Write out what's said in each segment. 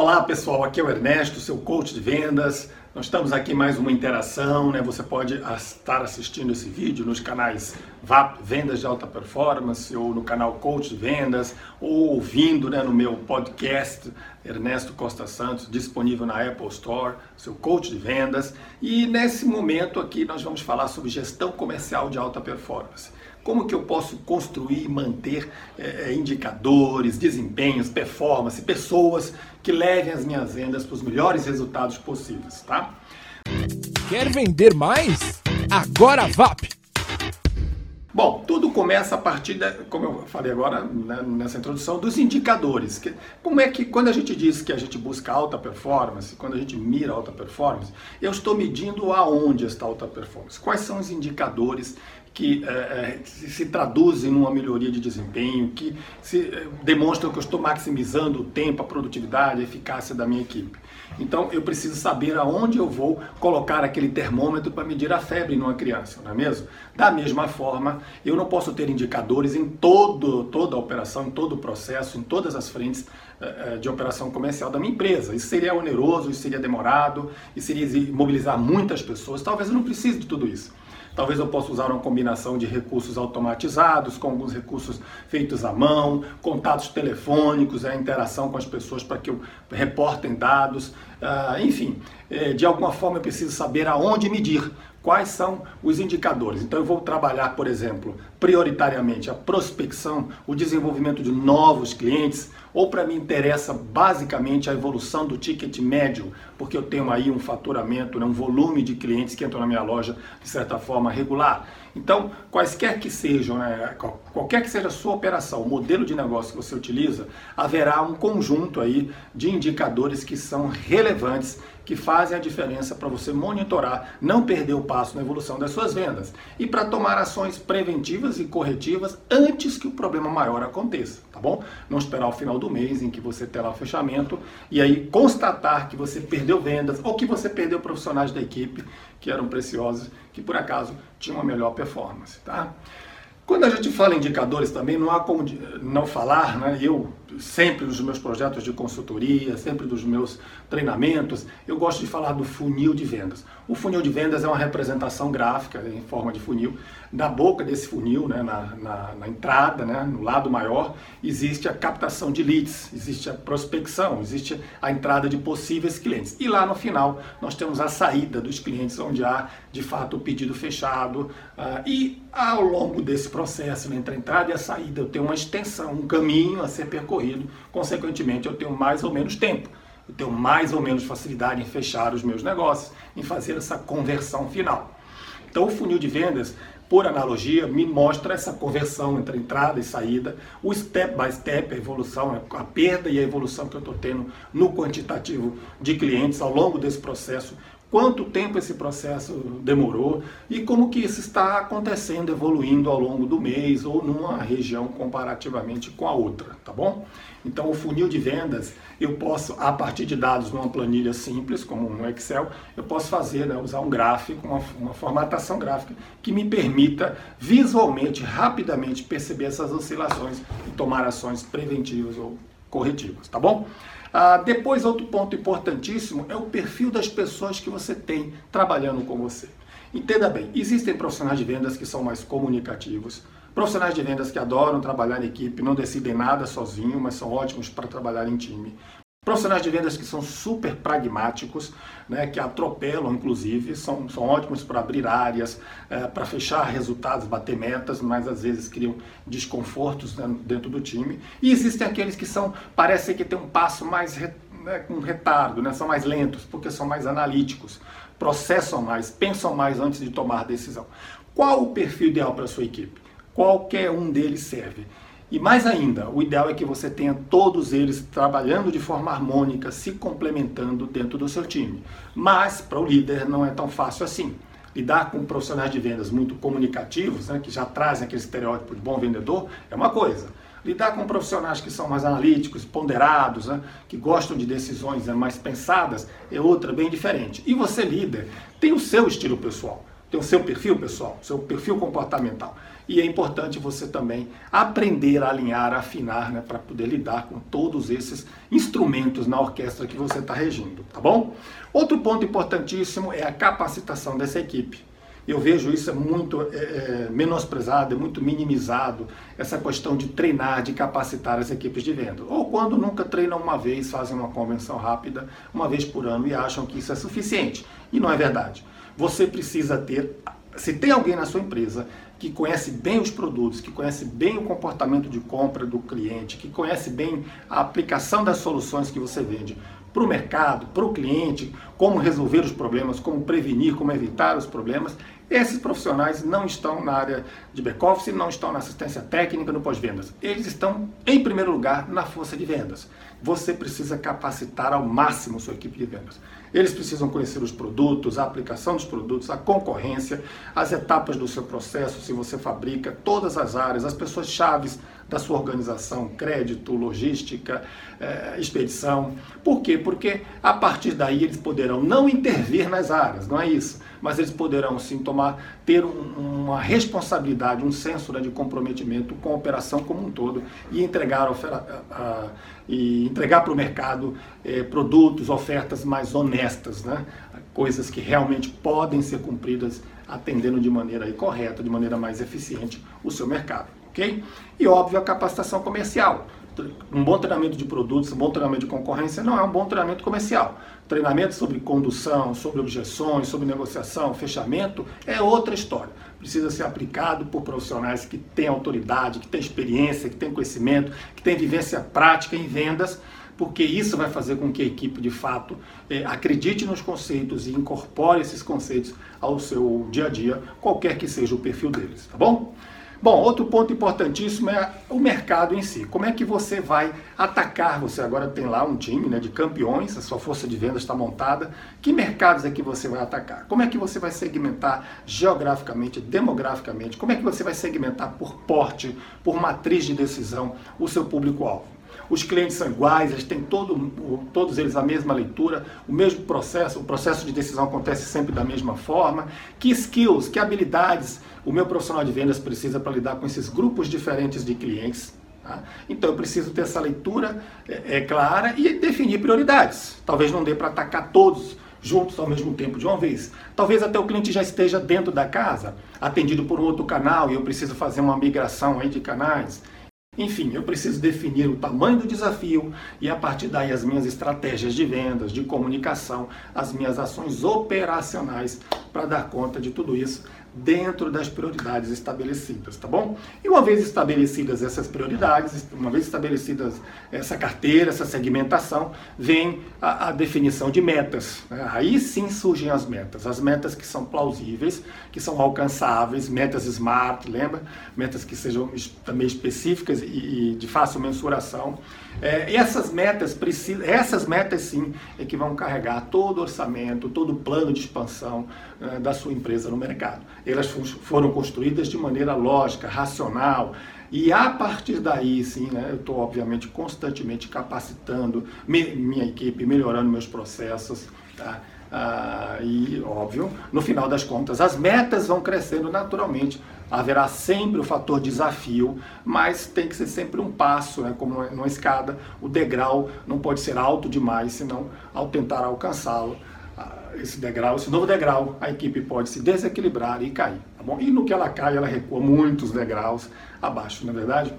Olá pessoal, aqui é o Ernesto, seu coach de vendas. Nós estamos aqui mais uma interação, né? Você pode estar assistindo esse vídeo nos canais VAP Vendas de Alta Performance ou no canal Coach de Vendas ou ouvindo né, no meu podcast Ernesto Costa Santos, disponível na Apple Store, seu coach de vendas. E nesse momento aqui nós vamos falar sobre gestão comercial de alta performance. Como que eu posso construir e manter é, indicadores, desempenhos, performance, pessoas que levem as minhas vendas para os melhores resultados possíveis, tá? Quer vender mais? Agora VAP! Bom, tudo começa a partir, da, como eu falei agora né, nessa introdução, dos indicadores. Como é que, quando a gente diz que a gente busca alta performance, quando a gente mira alta performance, eu estou medindo aonde está alta performance. Quais são os indicadores que é, se traduzem numa melhoria de desempenho, que se é, demonstram que eu estou maximizando o tempo, a produtividade, a eficácia da minha equipe. Então eu preciso saber aonde eu vou colocar aquele termômetro para medir a febre numa criança, não é mesmo? Da mesma forma, eu não posso ter indicadores em todo, toda a operação, em todo o processo, em todas as frentes de operação comercial da minha empresa. Isso seria oneroso, isso seria demorado, isso seria mobilizar muitas pessoas. Talvez eu não precise de tudo isso. Talvez eu possa usar uma combinação de recursos automatizados, com alguns recursos feitos à mão, contatos telefônicos, a interação com as pessoas para que eu reportem dados, uh, enfim, eh, de alguma forma eu preciso saber aonde medir, quais são os indicadores. Então eu vou trabalhar, por exemplo, prioritariamente a prospecção, o desenvolvimento de novos clientes, ou para mim interessa basicamente a evolução do ticket médio, porque eu tenho aí um faturamento, né, um volume de clientes que entram na minha loja de certa forma regular. Então, quaisquer que sejam, né, qualquer que seja a sua operação, o modelo de negócio que você utiliza, haverá um conjunto aí de indicadores que são relevantes, que fazem a diferença para você monitorar, não perder o passo na evolução das suas vendas e para tomar ações preventivas e corretivas antes que o problema maior aconteça, tá bom? Não esperar o final do mês em que você terá o fechamento e aí constatar que você perdeu vendas ou que você perdeu profissionais da equipe que eram preciosos, que por acaso tinham uma melhor performance, tá? Quando a gente fala em indicadores também, não há como não falar, né? Eu sempre nos meus projetos de consultoria, sempre dos meus treinamentos, eu gosto de falar do funil de vendas. O funil de vendas é uma representação gráfica em forma de funil. Na boca desse funil, né, na, na, na entrada, né, no lado maior, existe a captação de leads, existe a prospecção, existe a entrada de possíveis clientes. E lá no final, nós temos a saída dos clientes, onde há de fato o pedido fechado. Uh, e ao longo desse processo, né, entre a entrada e a saída, eu tenho uma extensão, um caminho a ser percorrido. Consequentemente, eu tenho mais ou menos tempo eu tenho mais ou menos facilidade em fechar os meus negócios, em fazer essa conversão final. Então, o funil de vendas, por analogia, me mostra essa conversão entre entrada e saída, o step by step, a evolução, a perda e a evolução que eu estou tendo no quantitativo de clientes ao longo desse processo, quanto tempo esse processo demorou e como que isso está acontecendo, evoluindo ao longo do mês ou numa região comparativamente com a outra, tá bom? Então o funil de vendas, eu posso, a partir de dados numa planilha simples, como no Excel, eu posso fazer, né, usar um gráfico, uma, uma formatação gráfica que me permita visualmente, rapidamente perceber essas oscilações e tomar ações preventivas ou corretivas, tá bom? Ah, depois, outro ponto importantíssimo é o perfil das pessoas que você tem trabalhando com você. Entenda bem, existem profissionais de vendas que são mais comunicativos, profissionais de vendas que adoram trabalhar em equipe, não decidem nada sozinho, mas são ótimos para trabalhar em time. Profissionais de vendas que são super pragmáticos, né, que atropelam, inclusive, são, são ótimos para abrir áreas, é, para fechar resultados, bater metas, mas às vezes criam desconfortos né, dentro do time. E existem aqueles que são, parecem que têm um passo mais né, com retardo, né, são mais lentos, porque são mais analíticos, processam mais, pensam mais antes de tomar decisão. Qual o perfil ideal para a sua equipe? Qualquer um deles serve. E mais ainda, o ideal é que você tenha todos eles trabalhando de forma harmônica, se complementando dentro do seu time. Mas para o líder não é tão fácil assim. Lidar com profissionais de vendas muito comunicativos, né, que já trazem aquele estereótipo de bom vendedor, é uma coisa. Lidar com profissionais que são mais analíticos, ponderados, né, que gostam de decisões né, mais pensadas, é outra bem diferente. E você, líder, tem o seu estilo pessoal, tem o seu perfil pessoal, seu perfil comportamental. E é importante você também aprender a alinhar, a afinar, né, para poder lidar com todos esses instrumentos na orquestra que você está regindo, tá bom? Outro ponto importantíssimo é a capacitação dessa equipe. Eu vejo isso muito é, é, menosprezado, é muito minimizado, essa questão de treinar, de capacitar as equipes de venda. Ou quando nunca treinam uma vez, fazem uma convenção rápida, uma vez por ano, e acham que isso é suficiente. E não é verdade. Você precisa ter, se tem alguém na sua empresa que conhece bem os produtos, que conhece bem o comportamento de compra do cliente, que conhece bem a aplicação das soluções que você vende, para o mercado, para o cliente, como resolver os problemas, como prevenir, como evitar os problemas. Esses profissionais não estão na área de back-office, não estão na assistência técnica, no pós-vendas. Eles estão, em primeiro lugar, na força de vendas. Você precisa capacitar ao máximo sua equipe de vendas. Eles precisam conhecer os produtos, a aplicação dos produtos, a concorrência, as etapas do seu processo, se você fabrica, todas as áreas, as pessoas chaves da sua organização, crédito, logística, eh, expedição. Por quê? Porque a partir daí eles poderão não intervir nas áreas, não é isso, mas eles poderão sim tomar, ter um, uma responsabilidade, um senso né, de comprometimento com a operação como um todo e entregar, a, a, e entregar para o mercado eh, produtos, ofertas mais honestas, né? coisas que realmente podem ser cumpridas atendendo de maneira correta, de maneira mais eficiente o seu mercado ok? E óbvio a capacitação comercial. Um bom treinamento de produtos, um bom treinamento de concorrência não é um bom treinamento comercial. Treinamento sobre condução, sobre objeções, sobre negociação, fechamento é outra história. Precisa ser aplicado por profissionais que têm autoridade, que têm experiência, que têm conhecimento, que têm vivência prática em vendas, porque isso vai fazer com que a equipe de fato é, acredite nos conceitos e incorpore esses conceitos ao seu dia a dia, qualquer que seja o perfil deles, tá bom? Bom, outro ponto importantíssimo é o mercado em si. Como é que você vai atacar? Você agora tem lá um time né, de campeões, a sua força de vendas está montada. Que mercados é que você vai atacar? Como é que você vai segmentar geograficamente, demograficamente? Como é que você vai segmentar por porte, por matriz de decisão o seu público-alvo? Os clientes são iguais, eles têm todo, todos eles a mesma leitura, o mesmo processo, o processo de decisão acontece sempre da mesma forma. Que skills, que habilidades o meu profissional de vendas precisa para lidar com esses grupos diferentes de clientes? Tá? Então eu preciso ter essa leitura é, é, clara e definir prioridades. Talvez não dê para atacar todos juntos ao mesmo tempo de uma vez. Talvez até o cliente já esteja dentro da casa, atendido por outro canal e eu preciso fazer uma migração aí de canais. Enfim, eu preciso definir o tamanho do desafio e a partir daí as minhas estratégias de vendas, de comunicação, as minhas ações operacionais para dar conta de tudo isso dentro das prioridades estabelecidas, tá bom? E uma vez estabelecidas essas prioridades, uma vez estabelecidas essa carteira, essa segmentação, vem a, a definição de metas. Né? Aí sim surgem as metas, as metas que são plausíveis, que são alcançáveis, metas smart, lembra? Metas que sejam também específicas e, e de fácil mensuração. É, essas metas precisam, essas metas sim é que vão carregar todo o orçamento, todo o plano de expansão é, da sua empresa no mercado. Elas foram construídas de maneira lógica, racional, e a partir daí, sim, né, eu estou obviamente constantemente capacitando me, minha equipe, melhorando meus processos, tá? Ah, e, óbvio, no final das contas, as metas vão crescendo naturalmente. Haverá sempre o fator desafio, mas tem que ser sempre um passo, né, como numa escada. O degrau não pode ser alto demais, senão, ao tentar alcançá-lo, esse degrau, esse novo degrau, a equipe pode se desequilibrar e cair. Tá bom? E no que ela cai, ela recua muitos degraus abaixo, não é verdade?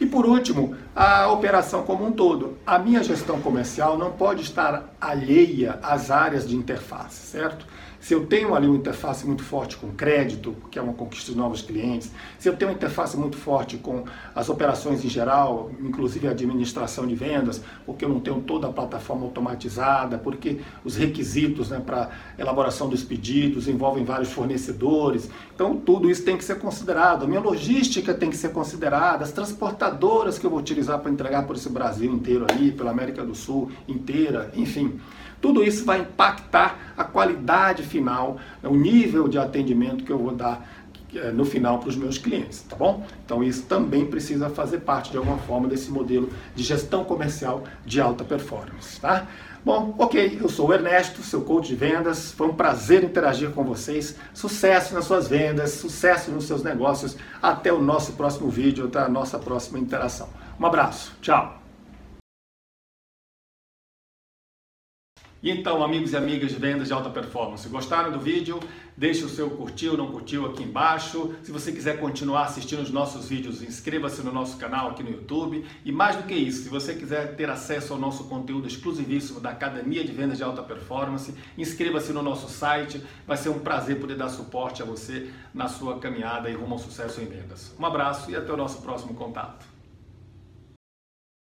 E por último, a operação como um todo. A minha gestão comercial não pode estar alheia às áreas de interface, certo? Se eu tenho ali uma interface muito forte com crédito, que é uma conquista de novos clientes, se eu tenho uma interface muito forte com as operações em geral, inclusive a administração de vendas, porque eu não tenho toda a plataforma automatizada, porque os requisitos né, para elaboração dos pedidos envolvem vários fornecedores. Então, tudo isso tem que ser considerado. A minha logística tem que ser considerada, as transportadoras que eu vou utilizar para entregar por esse Brasil inteiro aí, pela América do Sul inteira, enfim. Tudo isso vai impactar a qualidade final, né, o nível de atendimento que eu vou dar é, no final para os meus clientes, tá bom? Então isso também precisa fazer parte de alguma forma desse modelo de gestão comercial de alta performance, tá? Bom, ok, eu sou o Ernesto, seu coach de vendas. Foi um prazer interagir com vocês. Sucesso nas suas vendas, sucesso nos seus negócios. Até o nosso próximo vídeo, até a nossa próxima interação. Um abraço, tchau! Então, amigos e amigas de vendas de alta performance, gostaram do vídeo? Deixe o seu curtir ou não curtiu aqui embaixo. Se você quiser continuar assistindo os nossos vídeos, inscreva-se no nosso canal aqui no YouTube. E mais do que isso, se você quiser ter acesso ao nosso conteúdo exclusivíssimo da Academia de Vendas de Alta Performance, inscreva-se no nosso site. Vai ser um prazer poder dar suporte a você na sua caminhada e rumo ao sucesso em vendas. Um abraço e até o nosso próximo contato.